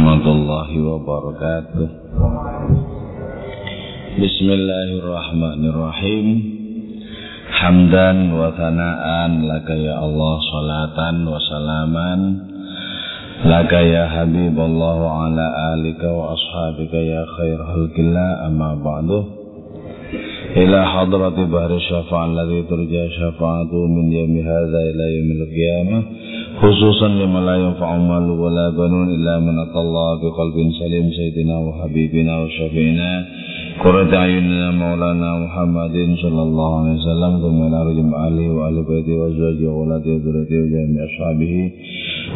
warahmatullahi wabarakatuh. Bismillahirrahmanirrahim. Hamdan wa thana'an ya Allah salatan wa salaman. Laka ya Habibullah wa ala alika wa ashabika ya khair halkillah amma ba'duh إلى حضرة بحر الشفاعة الذي ترجى شفاعته من يوم هذا إلى يوم القيامة خصوصا لمن لا ينفع مال ولا بنون إلا من أتى الله بقلب سليم سيدنا وحبيبنا وشفينا قرة أعيننا مولانا محمد صلى الله عليه وسلم ثم إلى رجم أهله وأهل بيته وأزواجه وأولاده وذريته وجميع أصحابه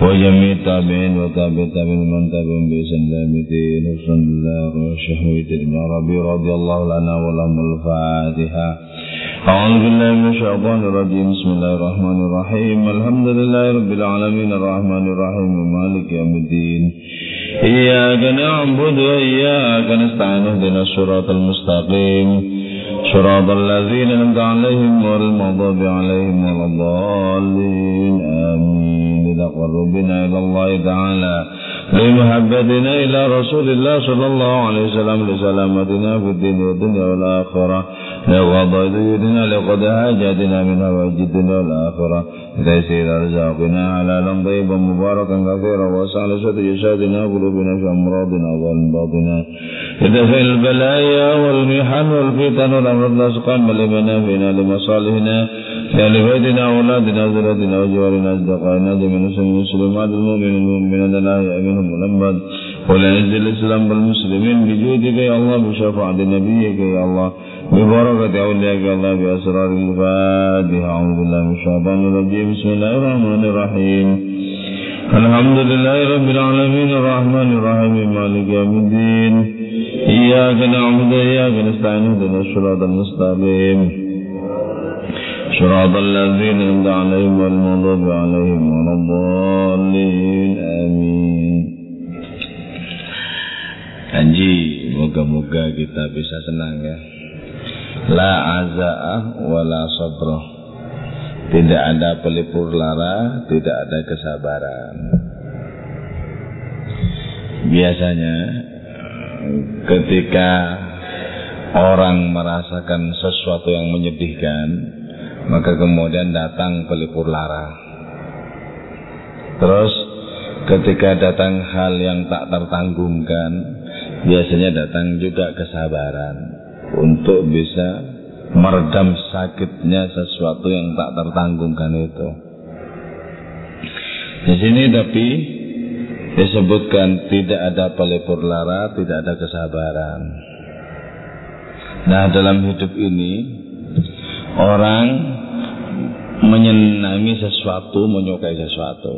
وجميع التابعين وتابع التابعين من تابعهم بإحسان إلى يوم الدين الله وشهوة ابن ربي رضي الله لنا ولهم الفاتحة أعوذ بالله من الشيطان الرجيم بسم الله الرحمن الرحيم الحمد لله رب العالمين الرحمن الرحيم مالك يوم الدين إياك نعبد وإياك نستعين اهدنا الصراط المستقيم. صراط الذين أنعمت عليهم غير المغضوب عليهم ولا الضالين. آمين. لتقربنا إلى الله تعالى. لمحبتنا إلى رسول الله صلى الله عليه وسلم لسلامتنا في الدين والدنيا والآخرة. لقضاء ديننا لقضاء حاجاتنا منها وجدنا والآخرة. لتيسير أرزاقنا حلالا طيبا مباركا كثيرا واسع لسد جسادنا قلوبنا في أمراضنا وأنباطنا لدفع البلايا والمحن والفتن والأمراض الأسقام لمنافعنا لمصالحنا. یعنی لأهل أولادنا ذريتنا وجوارنا أصدقائنا جميع المسلمات المؤمنين المؤمنات الأحياء منهم والأموات ولنجد الإسلام والمسلمين بجودك يا الله بشفاعة نبيك يا الله ببركة أولياءك يا الله بأسرار الفاتحة أعوذ بالله من الشيطان الرجيم بسم الله الرحمن الرحيم الحمد لله رب العالمين الرحمن الرحيم مالك يوم الدين إياك نعبد وإياك نستعين اهدنا الصراط المستقيم صراط الذين أنعمت عليهم والمغضوب عليهم ولا الضالين آمين Anji, moga-moga kita bisa senang ya. La aza'ah wa la sabroh. Tidak ada pelipur lara, tidak ada kesabaran. Biasanya ketika orang merasakan sesuatu yang menyedihkan, maka kemudian datang pelipur lara. Terus ketika datang hal yang tak tertanggungkan, biasanya datang juga kesabaran untuk bisa meredam sakitnya sesuatu yang tak tertanggungkan itu. Di sini tapi disebutkan tidak ada pelipur lara, tidak ada kesabaran. Nah, dalam hidup ini orang menyenangi sesuatu, menyukai sesuatu.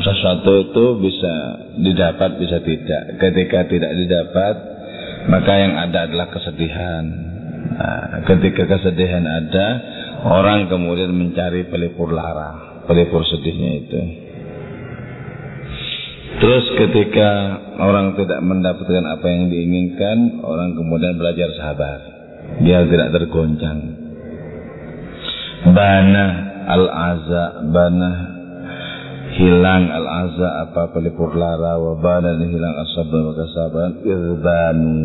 Sesuatu itu bisa didapat, bisa tidak. Ketika tidak didapat, maka yang ada adalah kesedihan. Nah, ketika kesedihan ada, orang kemudian mencari pelipur lara, pelipur sedihnya itu. Terus ketika orang tidak mendapatkan apa yang diinginkan, orang kemudian belajar sabar, biar tidak tergoncang. Bana al-aza, bana. Hilang al-aza apa pelipur lara wa bana hilang asabar wa kasaban irbanu.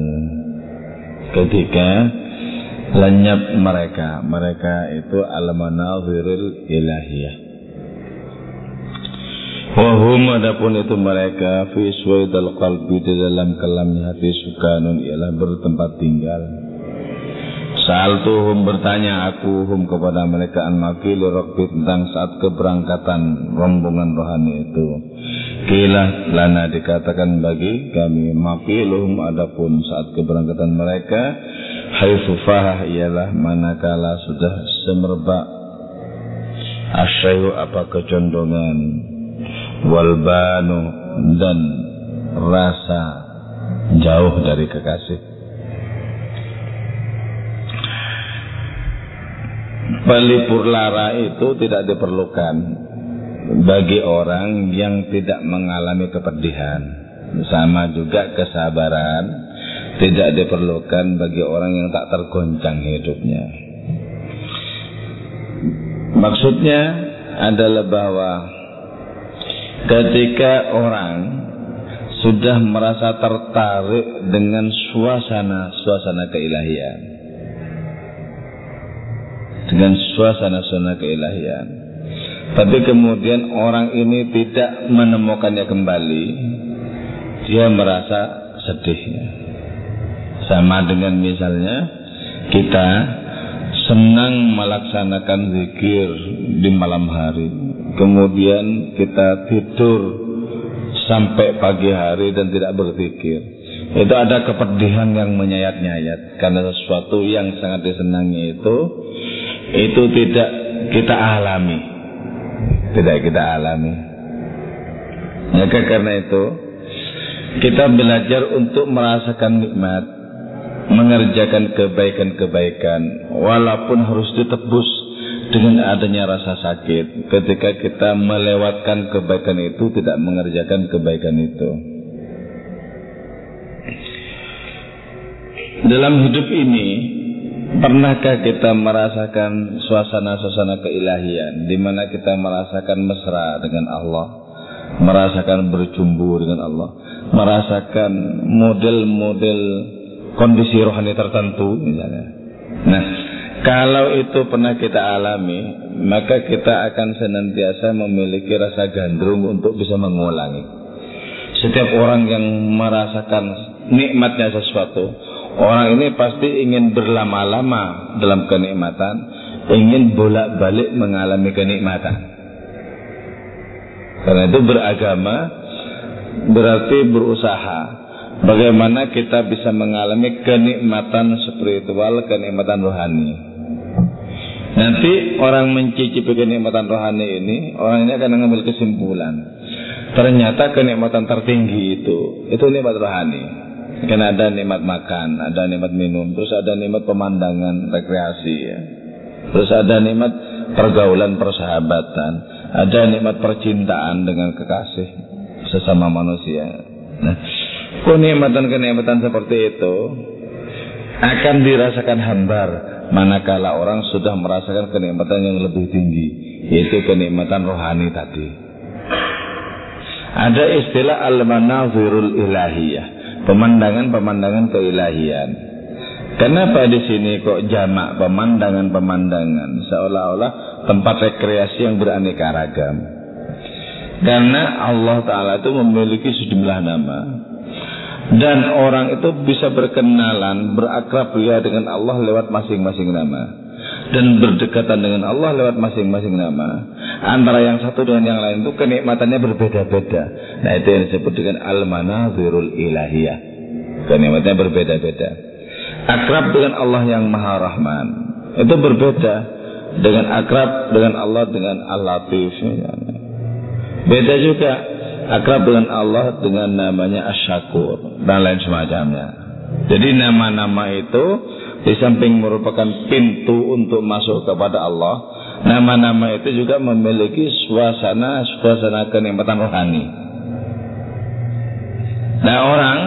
Ketika lenyap mereka mereka itu al-manaziril ilahiyah. Wahum adapun itu mereka fi suwaidal qalbi di dalam kelamnya hati sukanun ialah bertempat tinggal Saltuhum bertanya aku hum kepada mereka an makil rokbi tentang saat keberangkatan rombongan rohani itu. Kila lana dikatakan bagi kami makiluhum adapun saat keberangkatan mereka haifufah ialah manakala sudah semerbak asyayu apa kecondongan walbanu dan rasa jauh dari kekasih pelipur lara itu tidak diperlukan bagi orang yang tidak mengalami kepedihan. Sama juga kesabaran tidak diperlukan bagi orang yang tak tergoncang hidupnya. Maksudnya adalah bahwa ketika orang sudah merasa tertarik dengan suasana-suasana keilahian. Dengan suasana-suasana keilahian. Tapi kemudian orang ini tidak menemukannya kembali, dia merasa sedih. Sama dengan misalnya kita senang melaksanakan zikir di malam hari. Kemudian kita tidur sampai pagi hari dan tidak berpikir. Itu ada kepedihan yang menyayat-nyayat karena sesuatu yang sangat disenangi itu itu tidak kita alami. Tidak kita alami. Maka karena itu kita belajar untuk merasakan nikmat, mengerjakan kebaikan-kebaikan walaupun harus ditebus dengan adanya rasa sakit ketika kita melewatkan kebaikan itu tidak mengerjakan kebaikan itu dalam hidup ini pernahkah kita merasakan suasana-suasana keilahian di mana kita merasakan mesra dengan Allah merasakan berjumbu dengan Allah merasakan model-model kondisi rohani tertentu misalnya nah kalau itu pernah kita alami, maka kita akan senantiasa memiliki rasa gandrung untuk bisa mengulangi. Setiap orang yang merasakan nikmatnya sesuatu, orang ini pasti ingin berlama-lama dalam kenikmatan, ingin bolak-balik mengalami kenikmatan. Karena itu beragama berarti berusaha bagaimana kita bisa mengalami kenikmatan spiritual, kenikmatan rohani. Nanti orang mencicipi kenikmatan rohani ini, orang ini akan mengambil kesimpulan. Ternyata kenikmatan tertinggi itu, itu nikmat rohani. Karena ada nikmat makan, ada nikmat minum, terus ada nikmat pemandangan, rekreasi ya. Terus ada nikmat pergaulan persahabatan, ada nikmat percintaan dengan kekasih sesama manusia. Nah, kenikmatan-kenikmatan seperti itu akan dirasakan hambar manakala orang sudah merasakan kenikmatan yang lebih tinggi yaitu kenikmatan rohani tadi ada istilah al-manazirul ilahiyah pemandangan-pemandangan keilahian. Kenapa di sini kok jamak pemandangan-pemandangan? Seolah-olah tempat rekreasi yang beraneka ragam. Karena Allah Ta'ala itu memiliki sejumlah nama. Dan orang itu bisa berkenalan, berakrab ya dengan Allah lewat masing-masing nama. Dan berdekatan dengan Allah lewat masing-masing nama. Antara yang satu dengan yang lain itu kenikmatannya berbeda-beda. Nah itu yang disebut dengan al-manazirul ilahiyah. Kenikmatannya berbeda-beda. Akrab dengan Allah yang maha rahman. Itu berbeda dengan akrab dengan Allah dengan al-latif. Beda juga akrab dengan Allah dengan namanya asyakur dan lain semacamnya. Jadi nama-nama itu di samping merupakan pintu untuk masuk kepada Allah, nama-nama itu juga memiliki suasana suasana kenikmatan rohani. Nah orang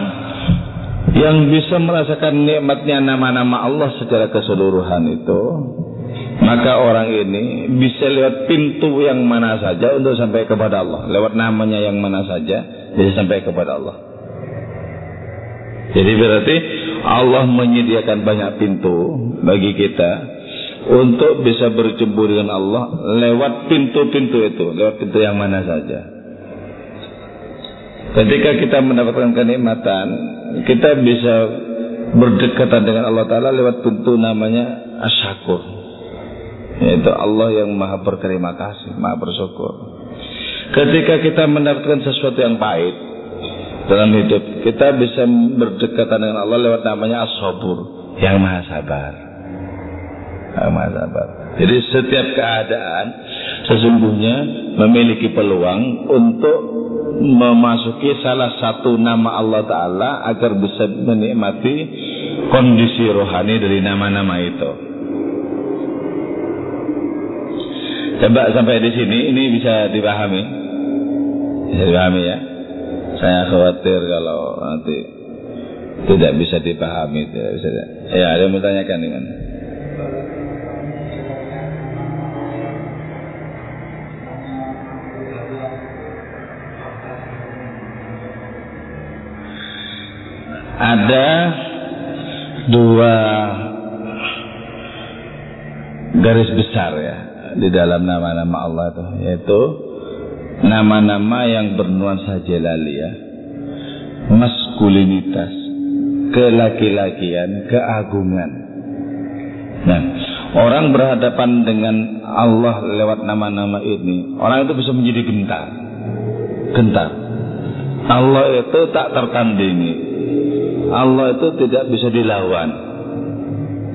yang bisa merasakan nikmatnya nama-nama Allah secara keseluruhan itu maka orang ini bisa lewat pintu yang mana saja untuk sampai kepada Allah. Lewat namanya yang mana saja bisa sampai kepada Allah. Jadi berarti Allah menyediakan banyak pintu bagi kita untuk bisa berjumpa dengan Allah lewat pintu-pintu itu, lewat pintu yang mana saja. Ketika kita mendapatkan kenikmatan, kita bisa berdekatan dengan Allah Ta'ala lewat pintu namanya asyakur yaitu Allah yang maha berterima kasih, maha bersyukur. Ketika kita mendapatkan sesuatu yang pahit dalam hidup, kita bisa berdekatan dengan Allah lewat namanya as-sabur, yang maha sabar. Yang maha sabar. Jadi setiap keadaan sesungguhnya memiliki peluang untuk memasuki salah satu nama Allah Ta'ala agar bisa menikmati kondisi rohani dari nama-nama itu. Coba sampai di sini ini bisa dipahami. Bisa dipahami ya. Saya khawatir kalau nanti tidak bisa dipahami. Tidak bisa. Ya, ada yang bertanyakan dengan. ada dua garis besar ya di dalam nama-nama Allah itu yaitu nama-nama yang bernuansa ya. Maskulinitas kelaki-lakian keagungan. Nah orang berhadapan dengan Allah lewat nama-nama ini orang itu bisa menjadi gentar. Gentar. Allah itu tak tertandingi. Allah itu tidak bisa dilawan.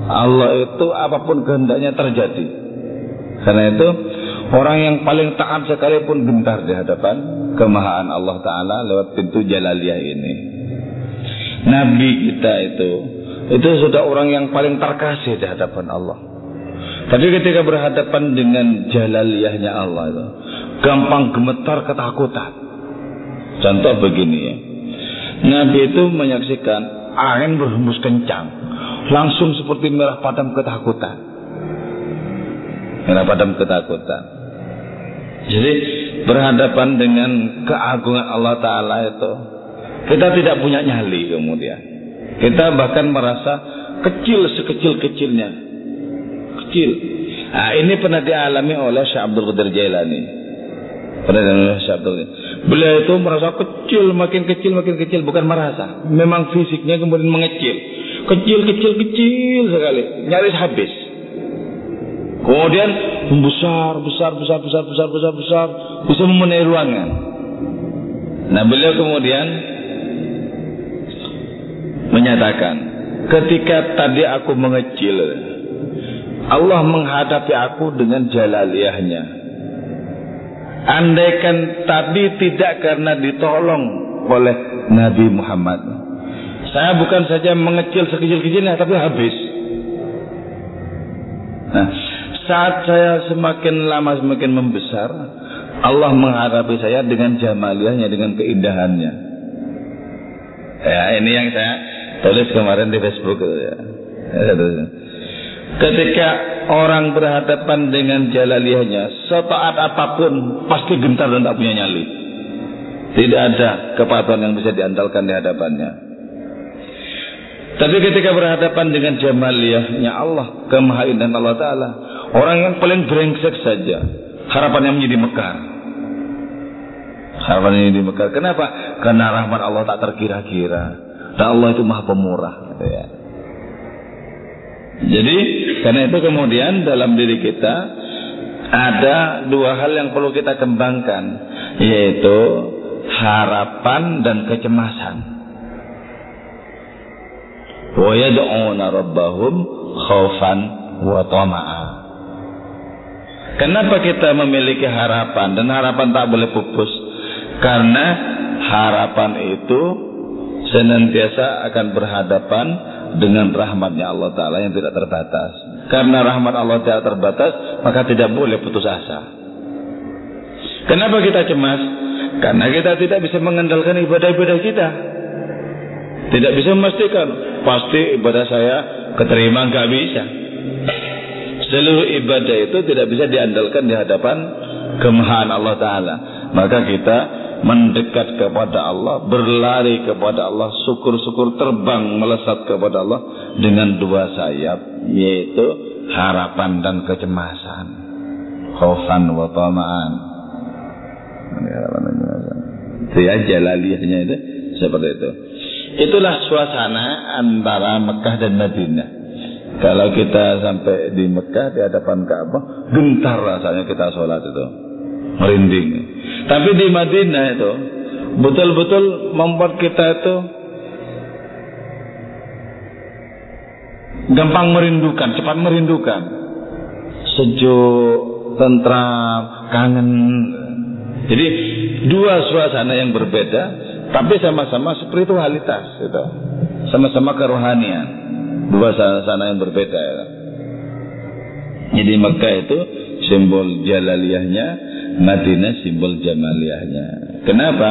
Allah itu apa pun kehendaknya terjadi. Karena itu Orang yang paling taat sekalipun gentar di hadapan kemahaan Allah Ta'ala lewat pintu jalaliyah ini. Nabi kita itu, itu sudah orang yang paling terkasih di hadapan Allah. Tapi ketika berhadapan dengan jalaliyahnya Allah itu, gampang gemetar ketakutan. Contoh begini ya. Nabi itu menyaksikan angin berhembus kencang. Langsung seperti merah padam ketakutan. Merah padam ketakutan. Jadi berhadapan dengan keagungan Allah Ta'ala itu Kita tidak punya nyali kemudian. Kita bahkan merasa kecil sekecil-kecilnya. Kecil. Nah ini pernah dialami oleh Syekh Abdul Qadir Jailani. Pernah dialami oleh Syekh Abdul Beliau itu merasa kecil, makin kecil, makin kecil. Bukan merasa. Memang fisiknya kemudian mengecil. Kecil, kecil, kecil sekali. Nyaris habis Kemudian membesar, besar, besar, besar, besar, besar, besar, bisa memenuhi ruangan. Nah beliau kemudian menyatakan, ketika tadi aku mengecil, Allah menghadapi aku dengan jalaliyahnya. Andaikan tadi tidak karena ditolong oleh Nabi Muhammad. Saya bukan saja mengecil sekecil-kecilnya, tapi habis. Nah, saat saya semakin lama semakin membesar, Allah menghadapi saya dengan jamaliahnya, dengan keindahannya. Ya, ini yang saya tulis kemarin di Facebook ya. Ketika orang berhadapan dengan jalaliyahnya, setaat apa pun pasti gentar dan tak punya nyali. Tidak ada kepatuhan yang bisa diandalkan di hadapannya. Tapi ketika berhadapan dengan jamaliyahnya Allah, kemahaindahan Allah Ta'ala, Orang yang paling brengsek saja harapannya menjadi mekar. Harapannya menjadi mekar. Kenapa? Karena rahmat Allah tak terkira-kira. Dan Allah itu maha pemurah. Gitu ya. Jadi karena itu kemudian dalam diri kita ada dua hal yang perlu kita kembangkan yaitu harapan dan kecemasan. Wa yad'una rabbahum khaufan wa tama'a. Kenapa kita memiliki harapan dan harapan tak boleh pupus? Karena harapan itu senantiasa akan berhadapan dengan rahmatnya Allah Ta'ala yang tidak terbatas. Karena rahmat Allah tidak terbatas, maka tidak boleh putus asa. Kenapa kita cemas? Karena kita tidak bisa mengandalkan ibadah-ibadah kita. Tidak bisa memastikan, pasti ibadah saya keterima, nggak bisa. Seluruh ibadah itu tidak bisa diandalkan di hadapan kemahan Allah Ta'ala. Maka kita mendekat kepada Allah, berlari kepada Allah, syukur-syukur terbang melesat kepada Allah dengan dua sayap, yaitu harapan dan kecemasan. Khaufan wa tama'an. Itu ya jalaliyahnya itu seperti itu. Itulah suasana antara Mekah dan Madinah. Kalau kita sampai di Mekah di hadapan Ka'bah, gentar rasanya kita sholat itu, merinding. Tapi di Madinah itu betul-betul membuat kita itu gampang merindukan, cepat merindukan, sejuk, tentram, kangen. Jadi dua suasana yang berbeda, tapi sama-sama spiritualitas, itu, sama-sama kerohanian dua sana-sana yang berbeda ya. Jadi Mekah itu simbol jalaliyahnya, Madinah simbol jamaliyahnya. Kenapa?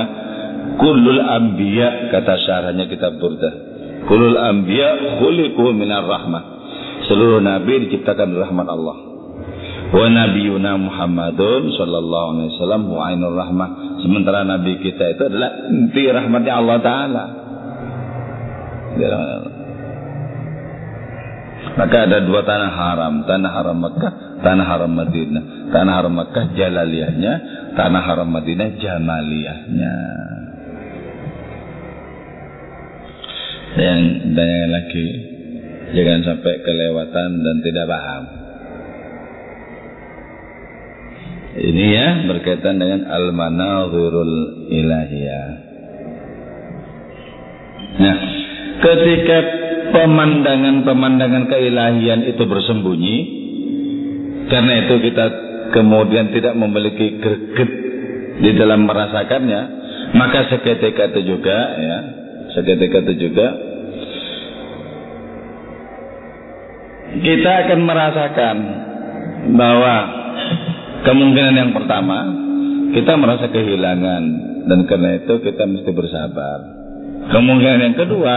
Kulul anbiya kata syarahnya kitab Burda. Kulul anbiya khuliqu minar rahmah. Seluruh nabi diciptakan rahmat Allah. Wa nabiyuna Muhammadun sallallahu alaihi wasallam wa ainur rahmah. Sementara nabi kita itu adalah inti rahmatnya Allah taala. Maka ada dua tanah haram, tanah haram Mekah, tanah haram Madinah. Tanah haram Mekah jalaliyahnya, tanah haram Madinah jamaliyahnya. yang dan lagi jangan sampai kelewatan dan tidak paham ini ya berkaitan dengan al-manazirul ilahiyah nah ketika pemandangan-pemandangan keilahian itu bersembunyi. Karena itu kita kemudian tidak memiliki greget di dalam merasakannya. Maka seketika itu juga ya seketika itu juga kita akan merasakan bahwa kemungkinan yang pertama kita merasa kehilangan. Dan karena itu kita mesti bersabar. Kemungkinan yang kedua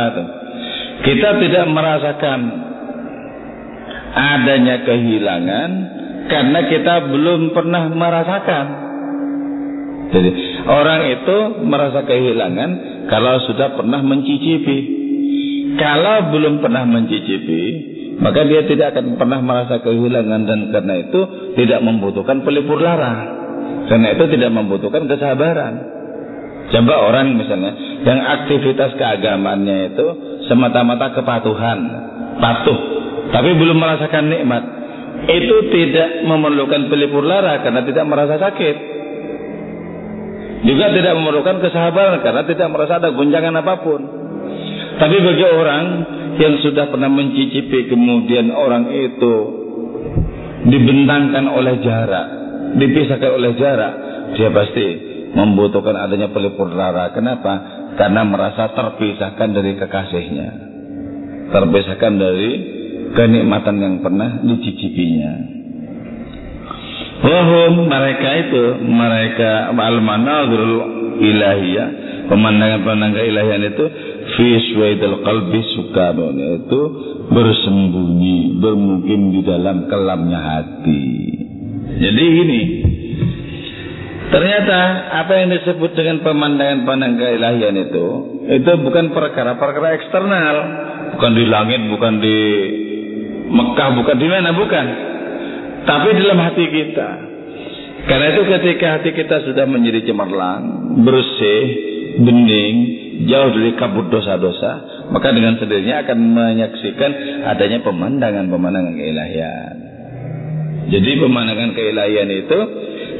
kita tidak merasakan adanya kehilangan karena kita belum pernah merasakan. Jadi orang itu merasa kehilangan kalau sudah pernah mencicipi. Kalau belum pernah mencicipi, maka dia tidak akan pernah merasa kehilangan dan karena itu tidak membutuhkan pelipur lara. Karena itu tidak membutuhkan kesabaran. Coba orang misalnya yang aktivitas keagamannya itu semata-mata kepatuhan, patuh, tapi belum merasakan nikmat. Itu tidak memerlukan pelipur lara karena tidak merasa sakit. Juga tidak memerlukan kesabaran karena tidak merasa ada guncangan apa pun. Tapi bagi orang yang sudah pernah mencicipi kemudian orang itu dibentangkan oleh jarak, dipisahkan oleh jarak, dia pasti membutuhkan adanya pelipur lara. Kenapa? Karena merasa terpisahkan dari kekasihnya. Terpisahkan dari kenikmatan yang pernah dicicipinya. Wahum mereka itu mereka al-manazirul ilahiyah pemandangan-pemandangan ilahian itu fi suwaidil qalbi sukamun itu bersembunyi bermukim di dalam kelamnya hati jadi ini ternyata apa yang disebut dengan pemandangan-pemandangan ilahian itu itu bukan perkara-perkara eksternal. Bukan di langit bukan di Mekah bukan di mana bukan. Tapi dalam hati kita. Karena itu ketika hati kita sudah menjadi cemerlang bersih bening jauh dari kabut dosa-dosa, maka dengan sendirinya akan menyaksikan adanya pemandangan-pemandangan keilahian. Jadi pemandangan keilahian itu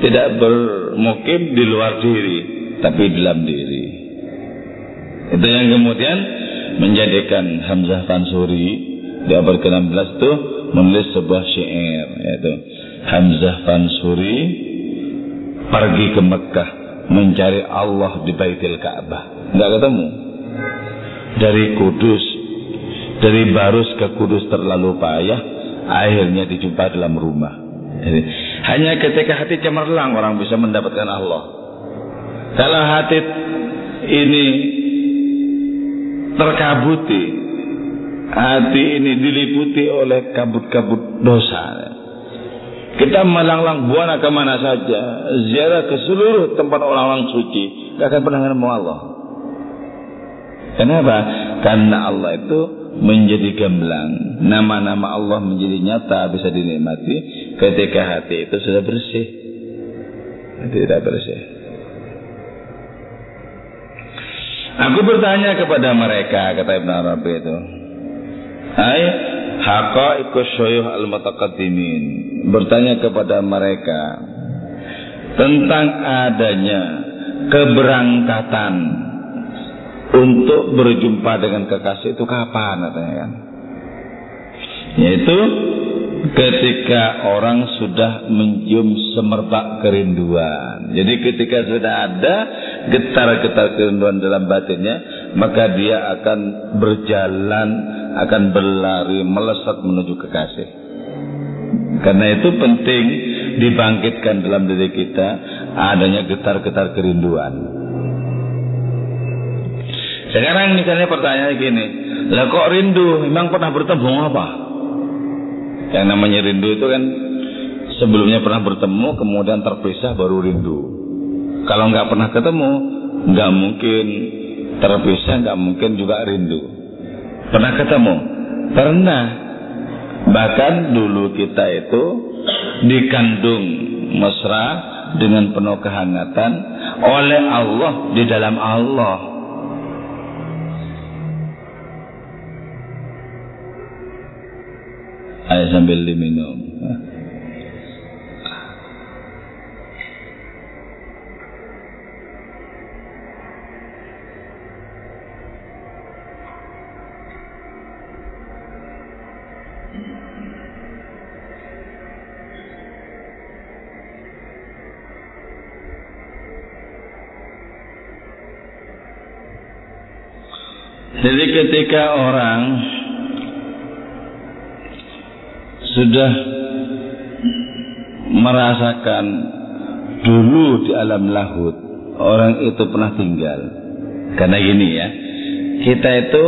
tidak bermukim di luar diri, tapi dalam diri. Itu yang kemudian menjadikan Hamzah Fansuri di abad ke-16 itu menulis sebuah syair yaitu Hamzah Fansuri pergi ke Mekah mencari Allah di Baitul Ka'bah. Enggak ketemu. Dari Kudus, dari Barus ke Kudus terlalu payah, akhirnya dijumpa dalam rumah. Hanya ketika hati cemerlang orang bisa mendapatkan Allah. Kalau hati ini terkabuti, hati ini diliputi oleh kabut-kabut dosa, kita melanglang buana ke mana saja, ziarah ke seluruh tempat orang-orang suci, tidak akan pernah ketemu Allah. Kenapa? Karena Allah itu menjadi gamblang. Nama-nama Allah menjadi nyata bisa dinikmati ketika hati itu sudah bersih. Tidak bersih. Aku bertanya kepada mereka, kata Ibn Arabi itu. Hai, haqaiqus syuyuh al-mutaqaddimin bertanya kepada mereka tentang adanya keberangkatan untuk berjumpa dengan kekasih itu kapan katanya kan yaitu ketika orang sudah mencium semerbak kerinduan jadi ketika sudah ada getar-getar kerinduan dalam batinnya maka dia akan berjalan akan berlari melesat menuju kekasih karena itu penting dibangkitkan dalam diri kita adanya getar-getar kerinduan. Sekarang misalnya pertanyaan gini, lah kok rindu? Memang pernah bertemu apa? Yang namanya rindu itu kan sebelumnya pernah bertemu, kemudian terpisah baru rindu. Kalau nggak pernah ketemu, nggak mungkin terpisah, nggak mungkin juga rindu. Pernah ketemu? Pernah. Bahkan dulu kita itu dikandung mesra dengan penuh kehangatan oleh Allah di dalam Allah. Ayo sambil diminum. Jadi ketika orang sudah merasakan dulu di alam lahut orang itu pernah tinggal. Karena gini ya kita itu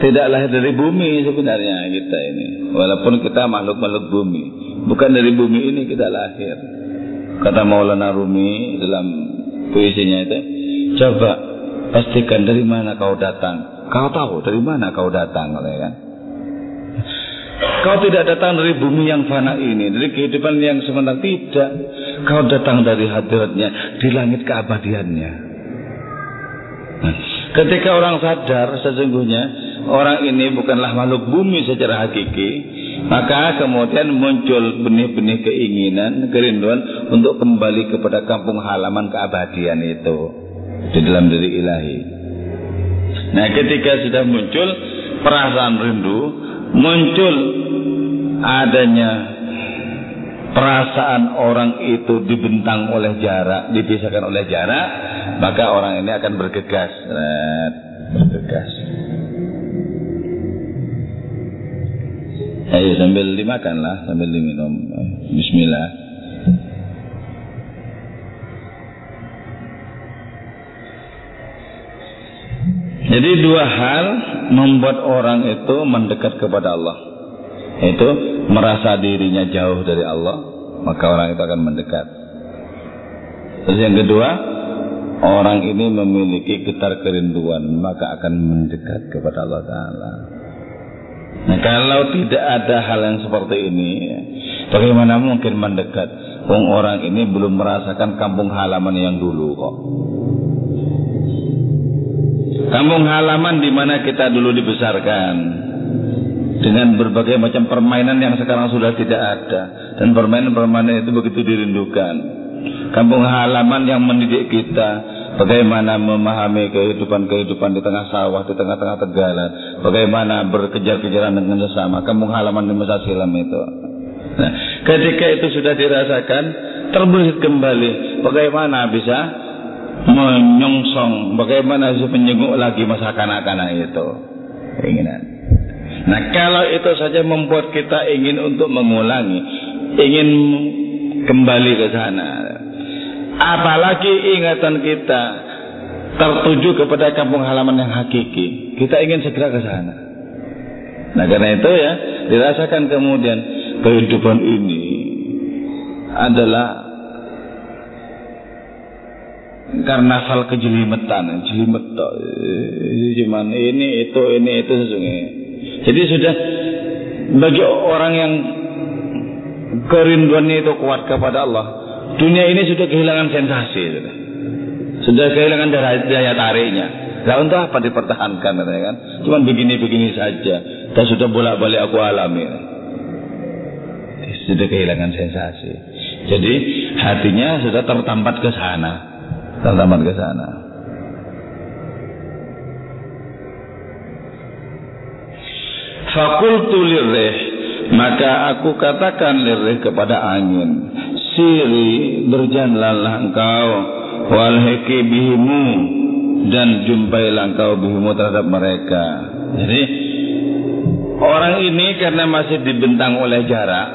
tidak lahir dari bumi sebenarnya kita ini. Walaupun kita makhluk-makhluk bumi bukan dari bumi ini kita lahir. Kata Maulana Rumi dalam puisinya itu coba pastikan dari mana kau datang. Kau tahu dari mana kau datang kan Kau tidak datang dari bumi yang fana ini, dari kehidupan yang sementara tidak. Kau datang dari hadiratnya, di langit keabadiannya. Nah, ketika orang sadar sesungguhnya orang ini bukanlah makhluk bumi secara hakiki, maka kemudian muncul benih-benih keinginan, kerinduan untuk kembali kepada kampung halaman keabadian itu di dalam diri ilahi. Nah, ketika sudah muncul perasaan rindu, muncul adanya perasaan orang itu dibentang oleh jarak, dipisahkan oleh jarak, maka orang ini akan bergegas, bergegas. Ayo sambil dimakan lah, sambil diminum. Bismillah. Jadi dua hal membuat orang itu mendekat kepada Allah. Itu merasa dirinya jauh dari Allah, maka orang itu akan mendekat. Terus yang kedua, orang ini memiliki getar kerinduan, maka akan mendekat kepada Allah Taala. Nah, kalau tidak ada hal yang seperti ini, bagaimana mungkin mendekat? Orang ini belum merasakan kampung halaman yang dulu kok. Kampung halaman di mana kita dulu dibesarkan dengan berbagai macam permainan yang sekarang sudah tidak ada dan permainan-permainan itu begitu dirindukan. Kampung halaman yang mendidik kita bagaimana memahami kehidupan-kehidupan di tengah sawah, di tengah-tengah tegala, bagaimana berkejar-kejaran dengan sesama. Kampung halaman di masa silam itu. Nah, ketika itu sudah dirasakan, terbesit kembali. Bagaimana bisa menyongsong. Bagaimana bisa menyenguk lagi masa kanak-kanak itu? Keinginan. Nah kalau itu saja membuat kita ingin untuk mengulangi ingin kembali ke sana. Apalagi ingatan kita tertuju kepada kampung halaman yang hakiki. Kita ingin segera ke sana. Nah karena itu ya dirasakan kemudian kehidupan ini adalah karnaval kejelimetan, jelimet cuman ini itu ini itu sesungguhnya. Jadi sudah bagi orang yang kerinduannya itu kuat kepada Allah, dunia ini sudah kehilangan sensasi, sudah, sudah kehilangan daya, daya tariknya. Nah untuk apa dipertahankan, kan? Cuman begini-begini saja. Dan sudah bolak-balik aku alami. Sudah kehilangan sensasi. Jadi hatinya sudah tertambat ke sana tamat ke sana. Fakultu lirrih maka aku katakan lirrih kepada angin siri berjalanlah engkau wal bihimu dan jumpailah engkau bihimu terhadap mereka jadi orang ini karena masih dibentang oleh jarak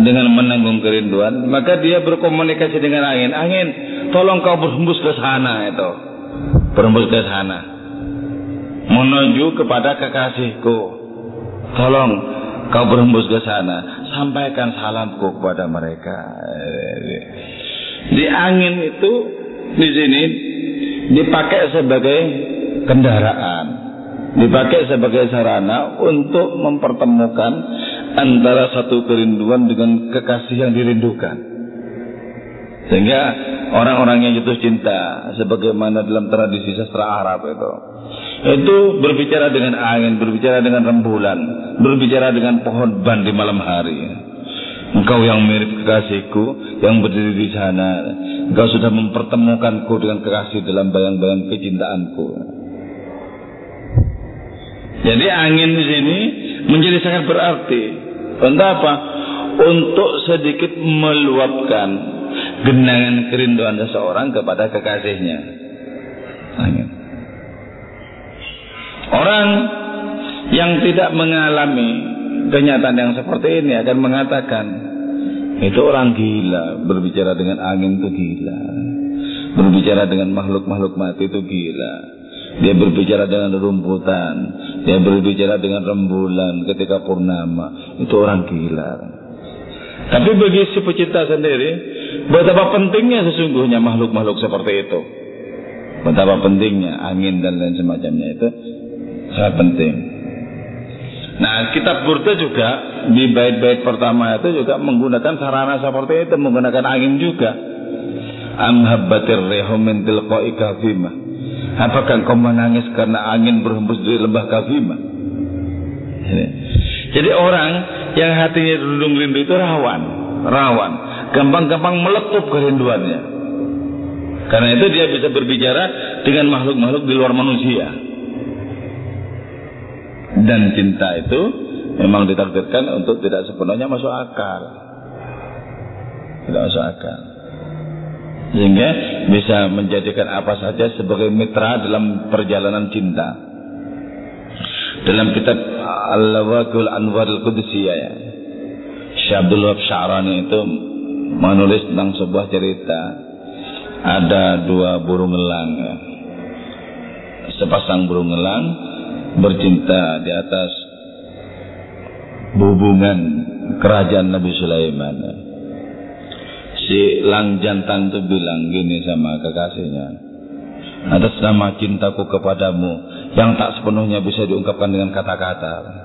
dengan menanggung kerinduan maka dia berkomunikasi dengan angin angin tolong kau berhembus ke sana itu. Berhembus ke sana. Menuju kepada kekasihku. Tolong kau berhembus ke sana. Sampaikan salamku kepada mereka. Di angin itu di sini dipakai sebagai kendaraan. dipakai sebagai sarana untuk mempertemukan antara satu kerinduan dengan kekasih yang dirindukan. Sehingga orang-orang yang jatuh cinta sebagaimana dalam tradisi sastra Arab itu itu berbicara dengan angin, berbicara dengan rembulan, berbicara dengan pohon ban di malam hari. Engkau yang mirip kekasihku yang berdiri di sana, engkau sudah mempertemukanku dengan kekasih dalam bayang-bayang kecintaanku. Jadi angin di sini menjadi sangat berarti. Untuk apa? Untuk sedikit meluapkan genangan kerinduan seseorang kepada kekasihnya. Angin. Orang yang tidak mengalami kenyataan yang seperti ini akan mengatakan itu orang gila berbicara dengan angin itu gila. Berbicara dengan makhluk-makhluk mati itu gila. Dia berbicara dengan rumputan. Dia berbicara dengan rembulan ketika purnama. Itu orang gila. Tapi bagi si pecinta sendiri betapa pentingnya sesungguhnya makhluk-makhluk seperti itu betapa pentingnya angin dan lain semacamnya itu sangat penting. Nah, kitab Burda juga di bait-bait pertama itu juga menggunakan sarana seperti itu, menggunakan angin juga. Am habbatir rihu kafima. Apakah kau menangis karena angin berhembus dari lembah kafima? Jadi orang yang hatinya rundung rindu itu rawan, rawan, gampang-gampang meletup kerinduannya. Karena itu dia bisa berbicara dengan makhluk-makhluk di luar manusia dan cinta itu memang ditakdirkan untuk tidak sepenuhnya masuk akal. Tidak masuk akal. Sehingga bisa menjadikan apa saja sebagai mitra dalam perjalanan cinta. Dalam kitab Al-Lawakul Anwar Al-Qudusiyah ya. Syekh Abdul Wahab Sya'rani itu menulis tentang sebuah cerita. Ada dua burung elang. Sepasang burung elang bercinta di atas hubungan kerajaan Nabi Sulaiman. Si Lang Jantan itu bilang gini sama kekasihnya. Atas nama cintaku kepadamu yang tak sepenuhnya bisa diungkapkan dengan kata-kata.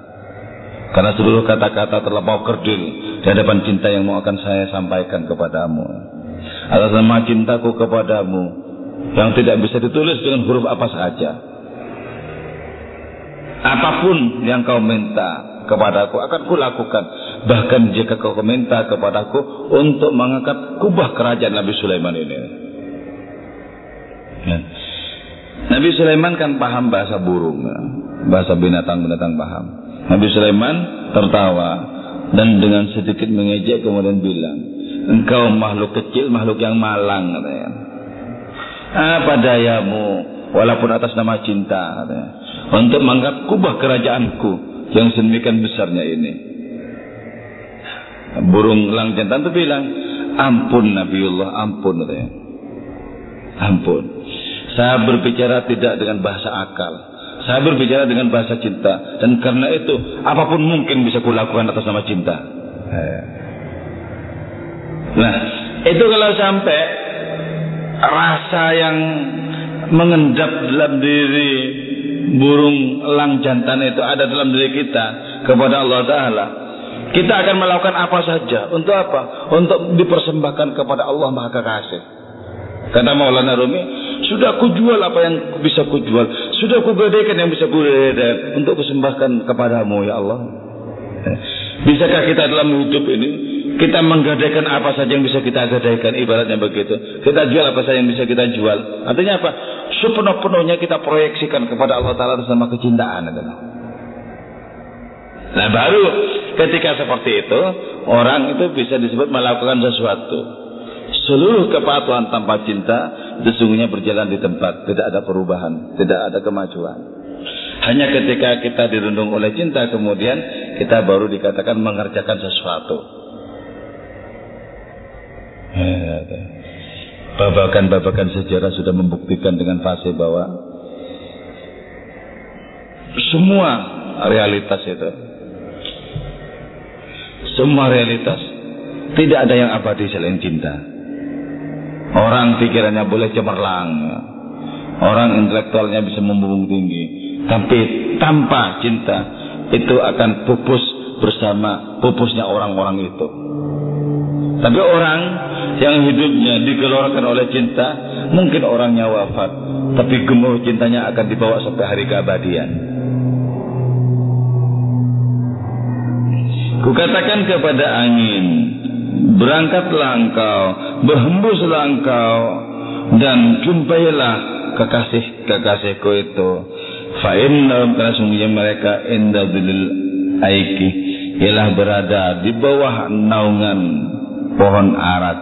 Karena seluruh kata-kata telah bau kerdil di hadapan cinta yang mau akan saya sampaikan kepadamu. Atas nama cintaku kepadamu yang tidak bisa ditulis dengan huruf apa saja Apa pun yang kau minta kepadaku akan kulakukan. Bahkan jika kau minta kepadaku untuk mengangkat kubah kerajaan Nabi Sulaiman ini. Ya. Nabi Sulaiman kan paham bahasa burung, ya. bahasa binatang-binatang paham. Nabi Sulaiman tertawa dan dengan sedikit mengejek kemudian bilang, engkau makhluk kecil, makhluk yang malang katanya. Apa dayamu walaupun atas nama cinta katanya untuk mengangkat kubah kerajaanku yang sedemikian besarnya ini. Burung elang jantan itu bilang, ampun Nabiullah, ampun katanya. Ampun. Saya berbicara tidak dengan bahasa akal. Saya berbicara dengan bahasa cinta. Dan karena itu, apa pun mungkin bisa kulakukan atas nama cinta. Nah, itu kalau sampai rasa yang mengendap dalam diri burung elang jantan itu ada dalam diri kita kepada Allah Ta'ala kita akan melakukan apa saja untuk apa? untuk dipersembahkan kepada Allah Maha Kekasih kata Maulana Rumi sudah ku jual apa yang bisa ku jual sudah ku gadaikan yang bisa ku gadaikan untuk kusembahkan kepadamu ya Allah. Bisakah kita dalam hidup ini kita menggadaikan apa saja yang bisa kita gadaikan ibaratnya begitu. Kita jual apa saja yang bisa kita jual. Artinya apa? Sepenuh-penuhnya kita proyeksikan kepada Allah Ta'ala bersama kecintaan nah baru ketika seperti itu orang itu bisa disebut melakukan sesuatu seluruh kepatuhan tanpa cinta sesungguhnya berjalan di tempat tidak ada perubahan tidak ada kemajuan hanya ketika kita dirundung oleh cinta kemudian kita baru dikatakan mengerjakan sesuatu. Babakan-babakan sejarah sudah membuktikan dengan fase bahwa semua realitas itu semua realitas tidak ada yang abadi selain cinta. Orang pikirannya boleh cemerlang, orang intelektualnya bisa membumbung tinggi, tapi tanpa cinta itu akan pupus bersama pupusnya orang-orang itu. Tapi orang yang hidupnya digelorkan oleh cinta, mungkin orangnya wafat, tapi gemuruh cintanya akan dibawa sampai hari keabadian. Kukatakan kepada angin, berangkatlah engkau, berhembuslah engkau, dan jumpailah kekasih-kekasihku itu. Fa'innahum karena sungguhnya mereka inda aiki ialah berada di bawah naungan pohon arak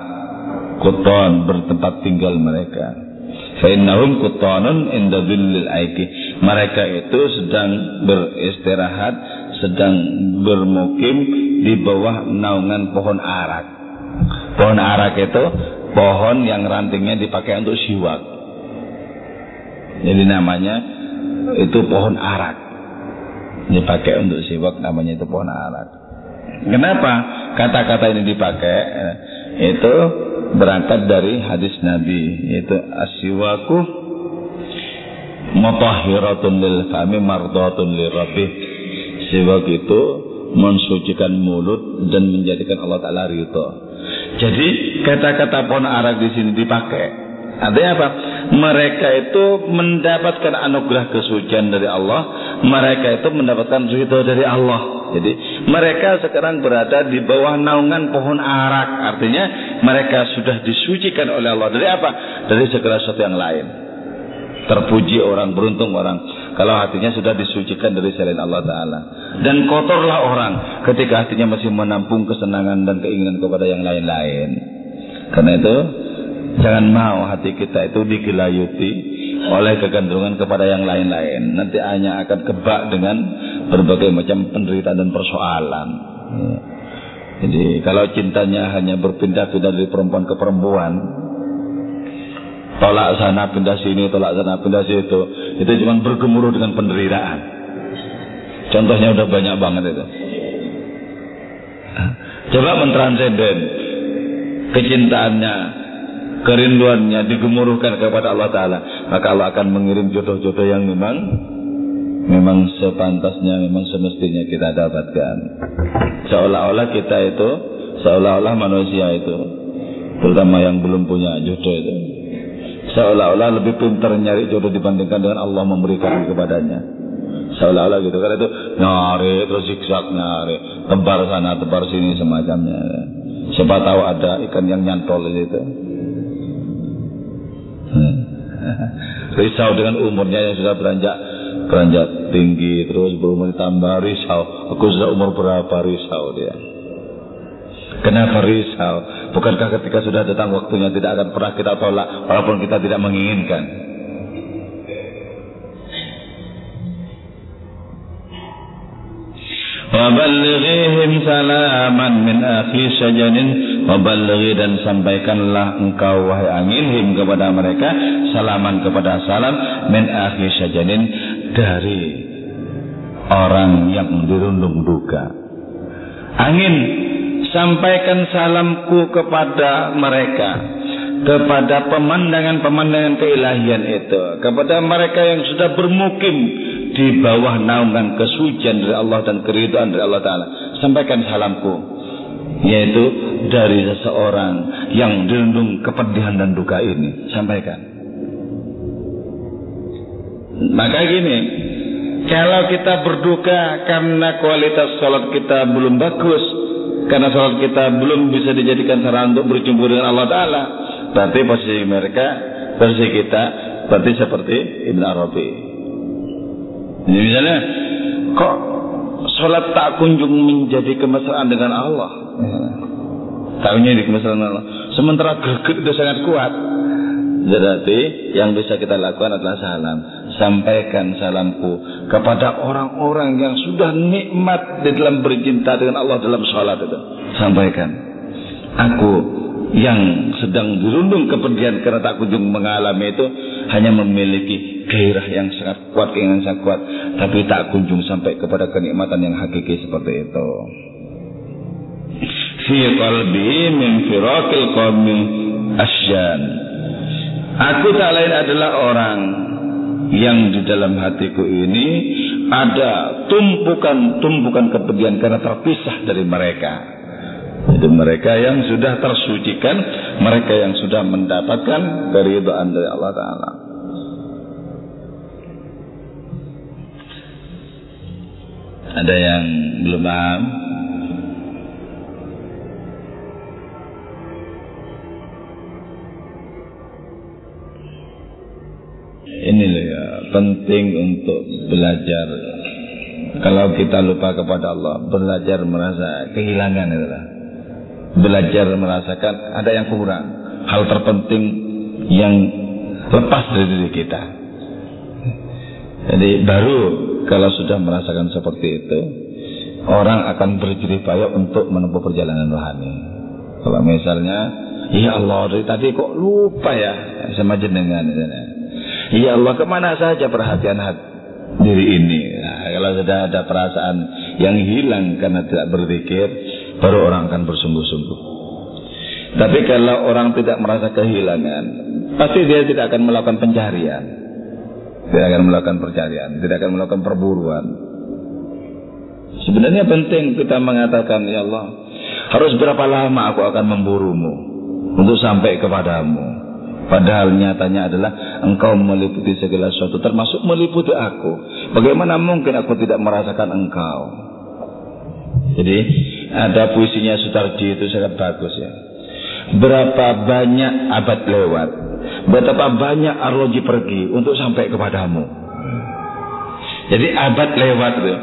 kuton bertempat tinggal mereka fa'innahum kutonun inda aiki mereka itu sedang beristirahat sedang bermukim di bawah naungan pohon arak pohon arak itu pohon yang rantingnya dipakai untuk siwak jadi namanya itu pohon arak dipakai untuk siwak namanya itu pohon arak. Kenapa kata-kata ini dipakai? Itu berangkat dari hadis Nabi yaitu asyiwaku mutahhiratun lil fami mardatun lirabbih. Siwak itu mensucikan mulut dan menjadikan Allah Taala ridho. Jadi kata-kata pohon arak di sini dipakai Artinya apa? Mereka itu mendapatkan anugerah kesucian dari Allah. Mereka itu mendapatkan ridho dari Allah. Jadi mereka sekarang berada di bawah naungan pohon arak. Artinya mereka sudah disucikan oleh Allah. Dari apa? Dari segala sesuatu yang lain. Terpuji orang, beruntung orang. Kalau hatinya sudah disucikan dari selain Allah Ta'ala. Dan kotorlah orang ketika hatinya masih menampung kesenangan dan keinginan kepada yang lain-lain. Karena itu Jangan mau hati kita itu digelayuti oleh kecenderungan kepada yang lain-lain. Nanti hanya akan kebak dengan berbagai macam penderitaan dan persoalan. Ya. Jadi kalau cintanya hanya berpindah-pindah dari perempuan ke perempuan, tolak sana pindah sini, tolak sana pindah situ, itu cuma bergemuruh dengan penderitaan. Contohnya udah banyak banget itu. Coba mentransenden kecintaannya kerinduannya digemuruhkan kepada Allah Ta'ala. Maka Allah akan mengirim jodoh-jodoh yang memang memang sepantasnya memang semestinya kita dapatkan. Seolah-olah kita itu seolah-olah manusia itu terutama yang belum punya jodoh itu seolah-olah lebih pintar nyari jodoh dibandingkan dengan Allah memberikan kepadanya. Seolah-olah gitu. Karena itu nyari terus zigzag nyari. Tebar sana tebar sini semacamnya. Siapa tahu ada ikan yang nyantol di situ. Risau dengan umurnya yang sudah beranjak beranjak tinggi terus berumur tambah risau. Aku sudah umur berapa risau dia? Kenapa risau bukankah ketika sudah datang waktunya tidak akan pernah kita tolak walaupun kita tidak menginginkan? Waballighihim salaman min akhi sajanin. Waballighi dan sampaikanlah engkau wahai angin kepada mereka Salaman kepada salam min akhi sajanin Dari orang yang dirundung duka. Angin sampaikan salamku kepada mereka kepada pemandangan-pemandangan keilahian itu kepada mereka yang sudah bermukim di bawah naungan kesucian dari Allah dan keridhaan dari Allah Ta'ala. Sampaikan salamku. Yaitu dari seseorang yang dirundung kepedihan dan duka ini. Sampaikan. Maka gini, kalau kita berduka karena kualitas sholat kita belum bagus, karena sholat kita belum bisa dijadikan sarana untuk berjumpa dengan Allah Ta'ala, berarti posisi mereka, posisi kita, berarti seperti Ibn Arabi. Jadi misalnya kok sholat tak kunjung menjadi kemesraan dengan Allah. Ya. Tahunya di kemesraan Allah. Sementara greget itu sangat kuat. Berarti yang bisa kita lakukan adalah salam. Sampaikan salamku kepada orang-orang yang sudah nikmat di dalam bercinta dengan Allah dalam sholat itu. Sampaikan. Aku yang sedang dirundung kepedihan karena tak kunjung mengalami itu hanya memiliki gairah yang sangat kuat, keinginan sangat kuat, tapi tak kunjung sampai kepada kenikmatan yang hakiki seperti itu. Fi qalbi min firakil qawmi asyan. Aku tak lain adalah orang yang di dalam hatiku ini ada tumpukan-tumpukan kebencian karena terpisah dari mereka. Itu mereka yang sudah tersucikan, mereka yang sudah mendapatkan keridhaan dari Allah Ta'ala. Ada yang belum paham? Ini loh ya, penting untuk belajar. Kalau kita lupa kepada Allah, belajar merasa kehilangan itulah. Belajar merasakan ada yang kurang. Hal terpenting yang lepas dari diri kita. Jadi baru kalau sudah merasakan seperti itu, orang akan berjerih payah untuk menempuh perjalanan rohani. Kalau misalnya, ya Allah dari tadi kok lupa ya sama jenengan. Ya Allah ke mana saja perhatian hati diri ini. Nah, kalau sudah ada perasaan yang hilang karena tidak berzikir, baru orang akan bersungguh-sungguh. Tapi kalau orang tidak merasa kehilangan, pasti dia tidak akan melakukan pencarian. Tidak akan melakukan percarian, tidak akan melakukan perburuan. Sebenarnya penting kita mengatakan, Ya Allah, harus berapa lama aku akan memburumu untuk sampai kepadamu. Padahal nyatanya adalah engkau meliputi segala sesuatu, termasuk meliputi aku. Bagaimana mungkin aku tidak merasakan engkau? Jadi ada puisinya Sutarji itu sangat bagus ya. Berapa banyak abad lewat, Betapa banyak arloji pergi untuk sampai kepadamu. Jadi abad lewat itu.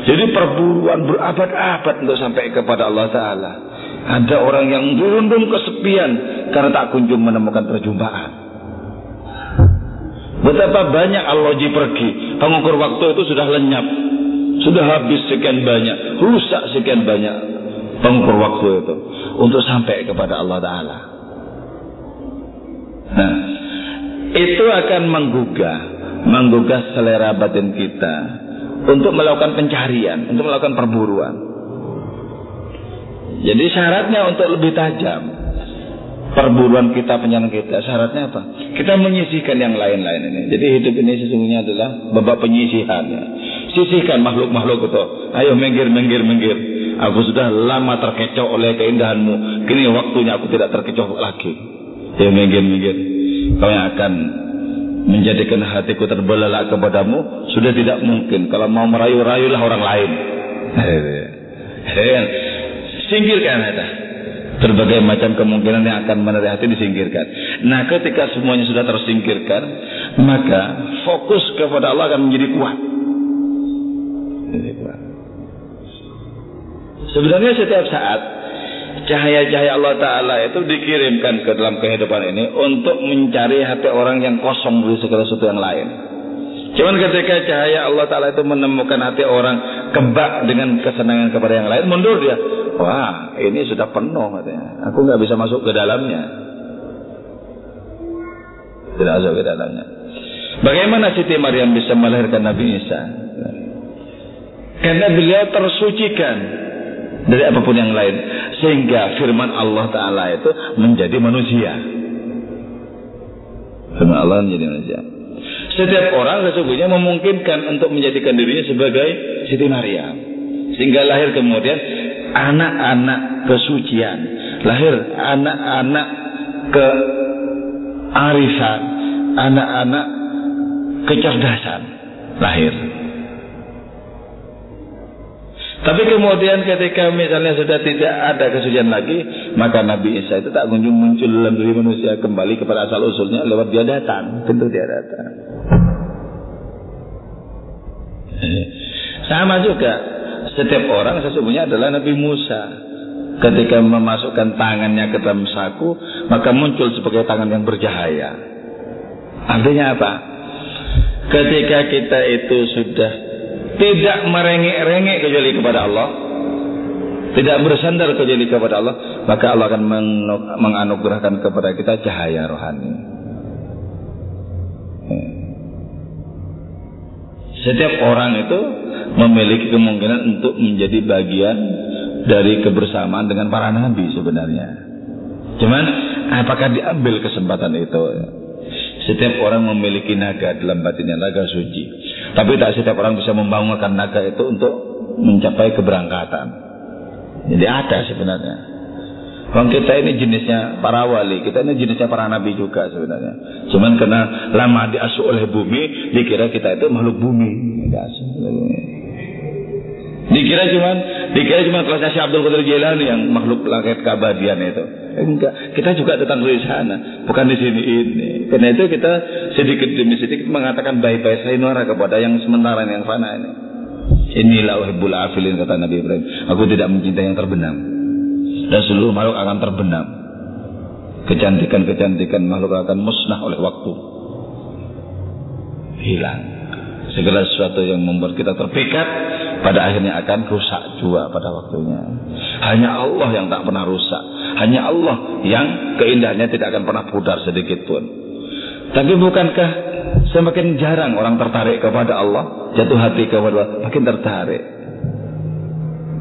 Jadi perburuan berabad-abad untuk sampai kepada Allah Ta'ala. Ada orang yang berundung kesepian karena tak kunjung menemukan perjumpaan. Betapa banyak arloji pergi. Pengukur waktu itu sudah lenyap. Sudah habis sekian banyak. Rusak sekian banyak pengukur waktu itu. Untuk sampai kepada Allah Ta'ala. Nah, itu akan menggugah, menggugah selera batin kita untuk melakukan pencarian, untuk melakukan perburuan. Jadi syaratnya untuk lebih tajam perburuan kita, penyerang kita, syaratnya apa? Kita menyisihkan yang lain-lain ini. Jadi hidup ini sesungguhnya adalah babak penyisihan. Sisihkan makhluk-makhluk itu. Ayo minggir, minggir, minggir. Aku sudah lama terkecoh oleh keindahanmu. Kini waktunya aku tidak terkecoh lagi. Ya minggir, minggir kau yang akan menjadikan hatiku terbelalak kepadamu sudah tidak mungkin kalau mau merayu-rayulah orang lain singkirkan itu berbagai macam kemungkinan yang akan menarik hati disingkirkan. Nah ketika semuanya sudah tersingkirkan maka fokus kepada Allah akan menjadi kuat. Sebenarnya setiap saat cahaya-cahaya Allah Ta'ala itu dikirimkan ke dalam kehidupan ini untuk mencari hati orang yang kosong dari segala sesuatu yang lain. Cuman ketika cahaya Allah Ta'ala itu menemukan hati orang kebak dengan kesenangan kepada yang lain, mundur dia. Wah, ini sudah penuh katanya. Aku nggak bisa masuk ke dalamnya. Tidak masuk ke dalamnya. Bagaimana Siti Maryam bisa melahirkan Nabi Isa? Karena beliau tersucikan dari apa pun yang lain sehingga firman Allah taala itu menjadi manusia firman Allah menjadi manusia setiap orang sesungguhnya memungkinkan untuk menjadikan dirinya sebagai Siti Maryam. Sehingga lahir kemudian anak-anak kesucian. Lahir anak-anak kearifan anak-anak kecerdasan. Lahir. Tapi kemudian ketika misalnya sudah tidak ada kesucian lagi, maka Nabi Isa itu tak kunjung muncul dalam diri manusia kembali kepada asal usulnya lewat dia datang, tentu dia datang. Eh, sama juga setiap orang sesungguhnya adalah Nabi Musa. Ketika memasukkan tangannya ke dalam saku, maka muncul sebagai tangan yang bercahaya. Artinya apa? Ketika kita itu sudah tidak merengek-rengek kecuali kepada Allah tidak bersandar kecuali kepada Allah maka Allah akan menganugerahkan kepada kita cahaya rohani. Setiap orang itu memiliki kemungkinan untuk menjadi bagian dari kebersamaan dengan para nabi sebenarnya. Cuman apakah diambil kesempatan itu? Setiap orang memiliki naga dalam batinnya naga suci. Tapi tak setiap orang bisa membangunkan naga itu untuk mencapai keberangkatan. Jadi ada sebenarnya. Bang kita ini jenisnya para wali, kita ini jenisnya para nabi juga sebenarnya. Cuman karena lama diasuh oleh bumi, dikira kita itu makhluk bumi. Dikira cuman dikira cuma kelasnya Syekh Abdul Qadir Jailani yang makhluk langit keabadian itu. Enggak, kita juga datang dari sana, bukan di sini ini. Karena itu kita sedikit demi sedikit mengatakan baik-baik sayonara kepada yang sementara yang fana ini. Inilah uhibbul afilin kata Nabi Ibrahim. Aku tidak mencintai yang terbenam. Dan seluruh makhluk akan terbenam. Kecantikan-kecantikan makhluk akan musnah oleh waktu. Hilang. Segala sesuatu yang membuat kita terpikat pada akhirnya akan rusak juga pada waktunya. Hanya Allah yang tak pernah rusak. Hanya Allah yang keindahannya tidak akan pernah pudar sedikit pun. Tapi bukankah semakin jarang orang tertarik kepada Allah, jatuh hati kepada Allah, makin tertarik.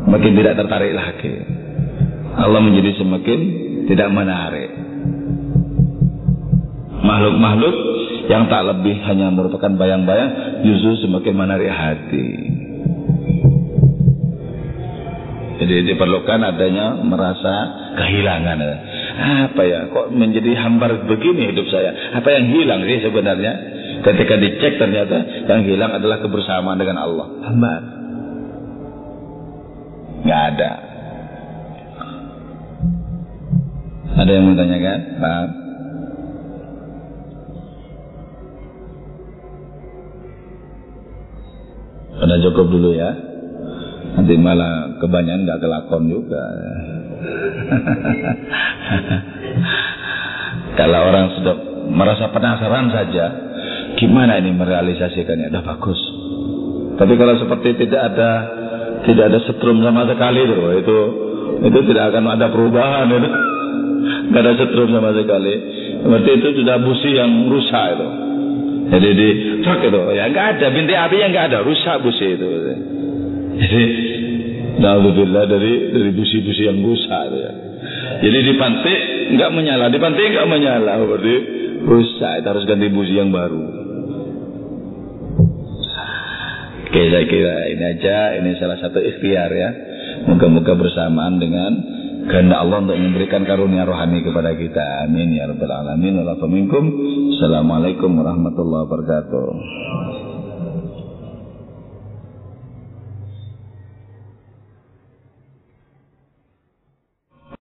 Makin tidak tertarik lagi. Allah menjadi semakin tidak menarik. Makhluk-makhluk yang tak lebih hanya merupakan bayang-bayang justru semakin menarik hati. Jadi diperlukan adanya merasa kehilangan. Apa ya? Kok menjadi hambar begini hidup saya? Apa yang hilang sih sebenarnya? Ketika dicek ternyata yang hilang adalah kebersamaan dengan Allah. Hambar. Nggak ada. Ada yang mau tanyakan? Pak? Pada cukup dulu ya. Nanti malah kebanyakan nggak kelakon juga. Kalau orang sudah merasa penasaran saja, gimana ini merealisasikannya? Udah bagus. Tapi kalau seperti tidak ada tidak ada setrum sama sekali itu, itu itu tidak akan ada perubahan itu. Gak ada setrum sama sekali. Berarti itu sudah busi yang rusak itu. Jadi di truk itu ya nggak ada bintik api yang nggak ada rusak busi itu. Jadi Alhamdulillah dari dari busi-busi yang rusak itu ya. Jadi dipantik nggak menyala, dipantik nggak menyala, berarti rusak. Itu harus ganti busi yang baru. Oke saya kira ini aja, ini salah satu ikhtiar ya. Moga-moga bersamaan dengan kehendak Allah untuk memberikan karunia rohani kepada kita. Amin ya rabbal alamin. Assalamualaikum warahmatullahi wabarakatuh.